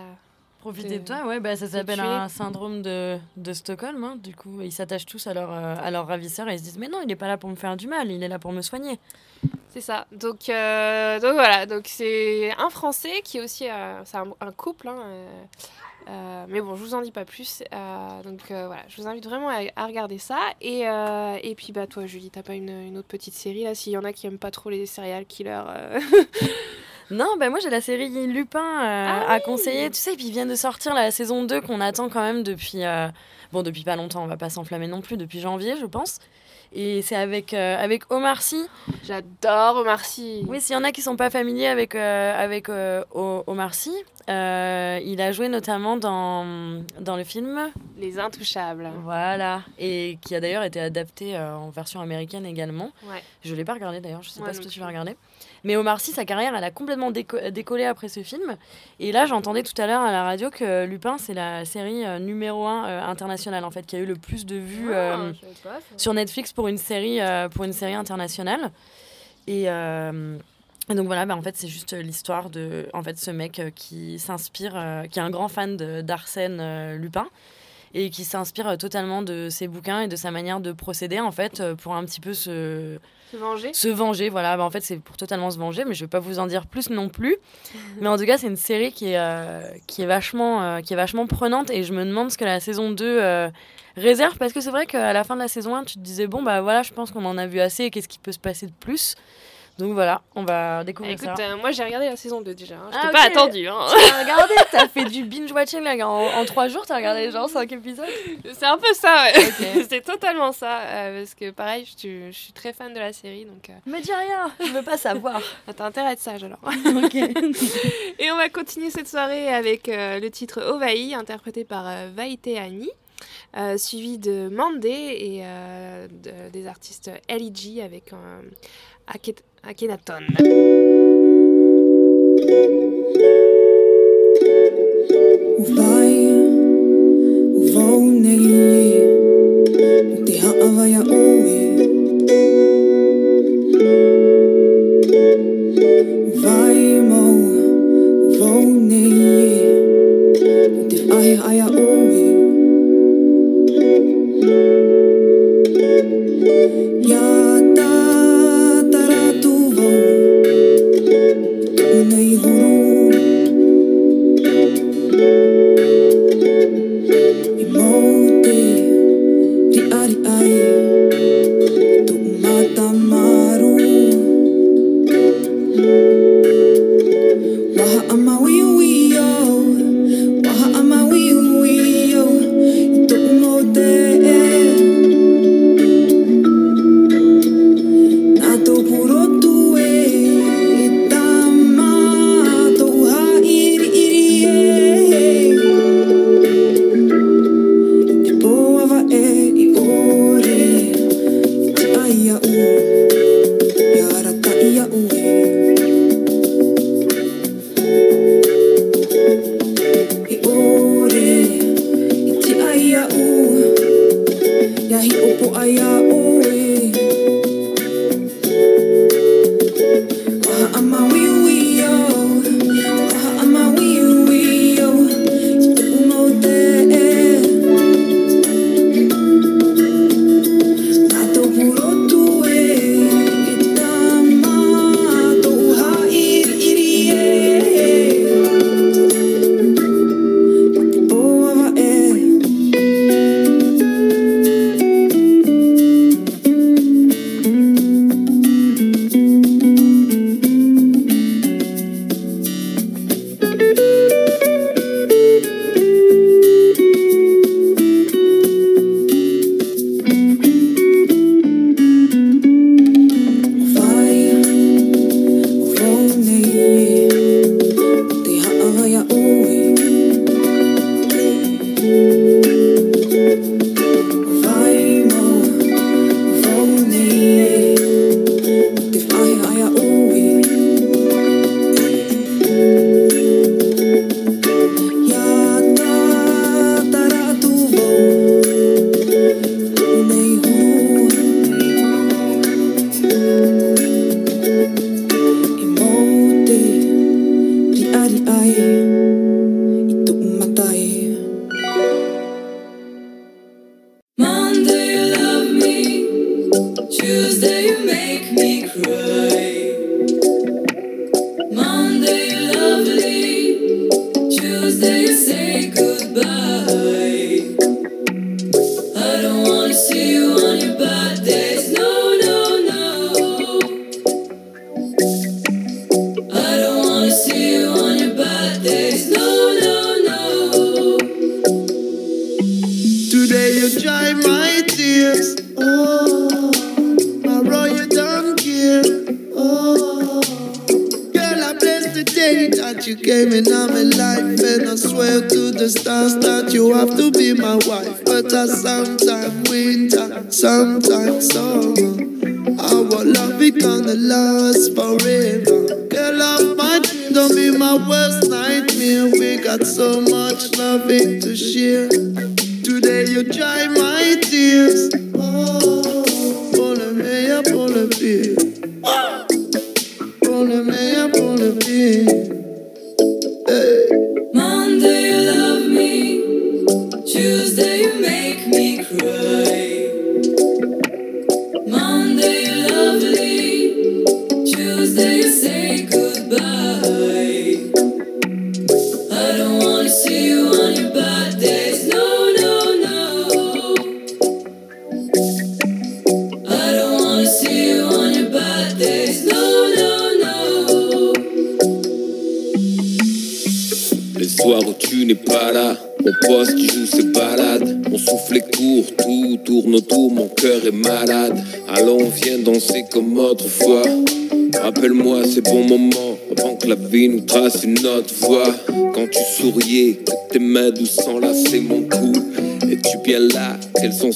Profiter te- de toi, ouais, bah, ça s'appelle un syndrome de, de Stockholm. hein. Du coup, ils s'attachent tous à leur, euh, à leur ravisseur et ils se disent Mais non, il n'est pas là pour me faire du mal, il est là pour me soigner. C'est ça. Donc, euh, donc voilà, donc c'est un Français qui est aussi euh, c'est un, un couple. hein, euh, euh, mais bon, je vous en dis pas plus. Euh, donc euh, voilà, je vous invite vraiment à, à regarder ça. Et, euh, et puis bah toi, Julie, t'as pas une, une autre petite série là S'il y en a qui aiment pas trop les serial killers. Non, bah moi j'ai la série Lupin euh, à conseiller, tu sais, et puis viennent de sortir la saison 2 qu'on attend quand même depuis, euh, bon depuis pas longtemps, on va pas s'enflammer non plus, depuis janvier je pense. Et c'est avec, euh, avec Omar Sy. J'adore Omar Sy. Oui, s'il y en a qui sont pas familiers avec, euh, avec Omar Sy, euh, il a joué notamment dans, dans le film Les Intouchables. Voilà, et qui a d'ailleurs été adapté euh, en version américaine également. Ouais. Je l'ai pas regardé d'ailleurs, je sais Moi pas si non toi tu vas regarder. Mais Omar Sy, sa carrière, elle a complètement déco- décollé après ce film. Et là, j'entendais tout à l'heure à la radio que Lupin, c'est la série euh, numéro 1 internationale, en fait, qui a eu le plus de vues Ah, euh, pas, sur Netflix pour une série, euh, pour une série internationale. Et, euh, et donc voilà, bah, en fait, c'est juste l'histoire de en fait, ce mec euh, qui s'inspire, euh, qui est un grand fan d'Arsène euh, Lupin et qui s'inspire euh, totalement de ses bouquins et de sa manière de procéder, en fait, euh, pour un petit peu se, Se venger. se venger. Voilà, bah, en fait, c'est pour totalement se venger, mais je vais pas vous en dire plus non plus. mais en tout cas, c'est une série qui est, euh, qui, est vachement, euh, qui est vachement prenante et je me demande ce que la saison 2 euh, réserve parce que c'est vrai qu'à la fin de la saison 1, tu te disais, bon, bah voilà, je pense qu'on en a vu assez et qu'est-ce qui peut se passer de plus. Donc voilà, on va découvrir Écoute, ça. euh, moi j'ai regardé la saison 2 déjà. hein. Je Ah, t'ai pas attendu. Hein. Tu as regardé, t'as fait du binge-watching là, en, en trois jours, t'as regardé genre 5 épisodes C'est un peu ça, ouais. Ok. c'est totalement ça. euh, parce que pareil, je, suis- je suis très fan de la série. Donc, euh, Me dis rien, je veux pas savoir. ah, t'as intérêt à être sage alors. ok. Et on va continuer cette soirée avec le titre Ovaï, interprété par Vaiteani, euh, suivi de Mandé et euh, de- des artistes LEG avec euh, Aqui, aqui na tona. Vai, o te haava ja oi. Vai mo, vonei, te you.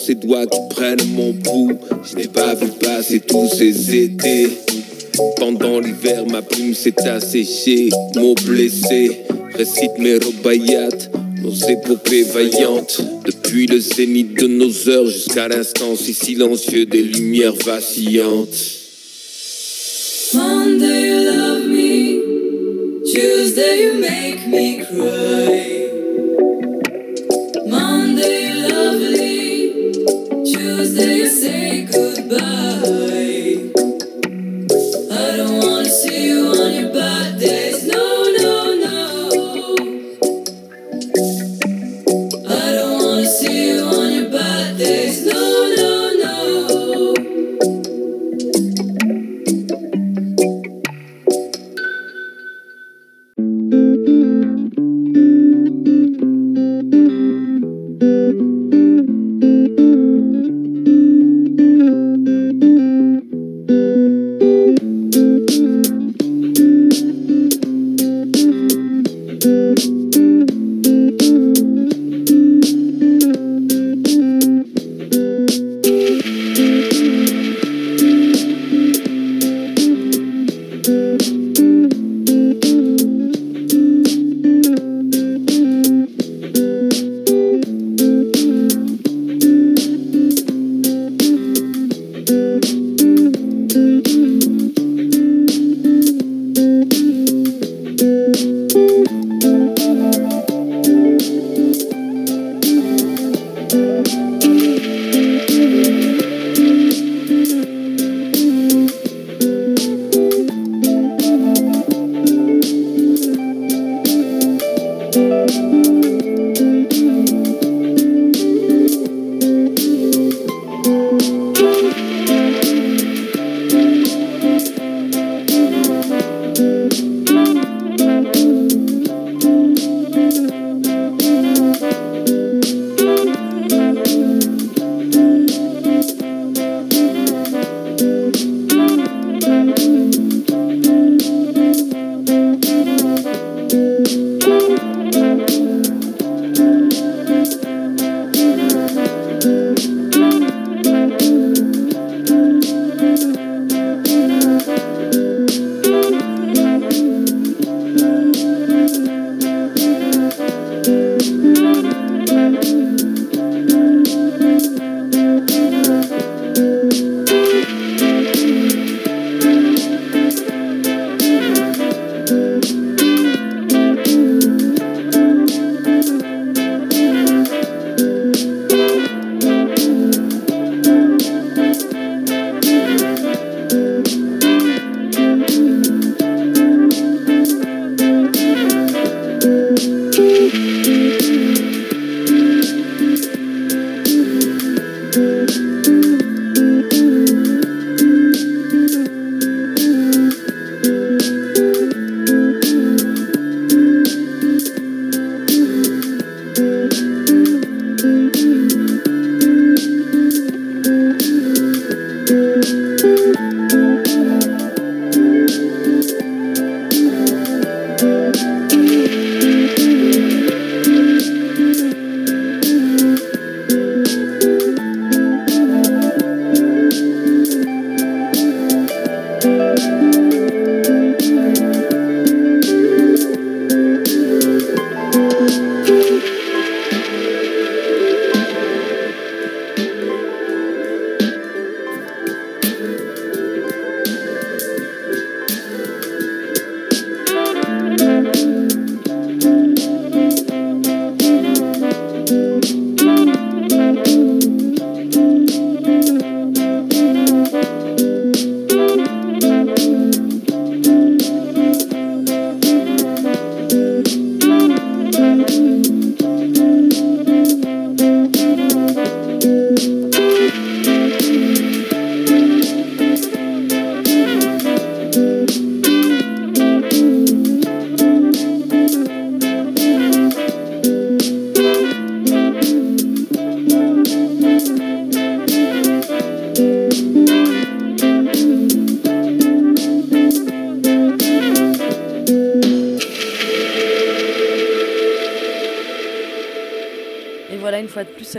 ces doigts qui prennent mon pouls. Je n'ai pas vu passer tous ces étés. Pendant l'hiver, ma plume s'est asséchée, mots blessés. Récite mes robayates, nos épopées vaillantes. Depuis le zénith de nos heures jusqu'à l'instant si silencieux des lumières vacillantes.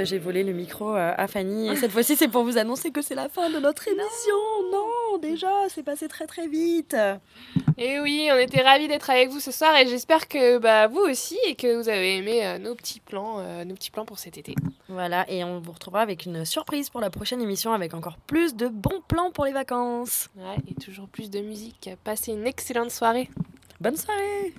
Plus, j'ai volé le micro euh, à Fanny. Et cette fois-ci, c'est pour vous annoncer que c'est la fin de notre émission. Non, déjà, c'est passé très très vite. Et oui, on était ravis d'être avec vous ce soir et j'espère que bah, vous aussi et que vous avez aimé euh, nos petits plans, euh, nos petits plans pour cet été. Voilà, et on vous retrouvera avec une surprise pour la prochaine émission avec encore plus de bons plans pour les vacances. Ouais, et toujours plus de musique. Passez une excellente soirée. Bonne soirée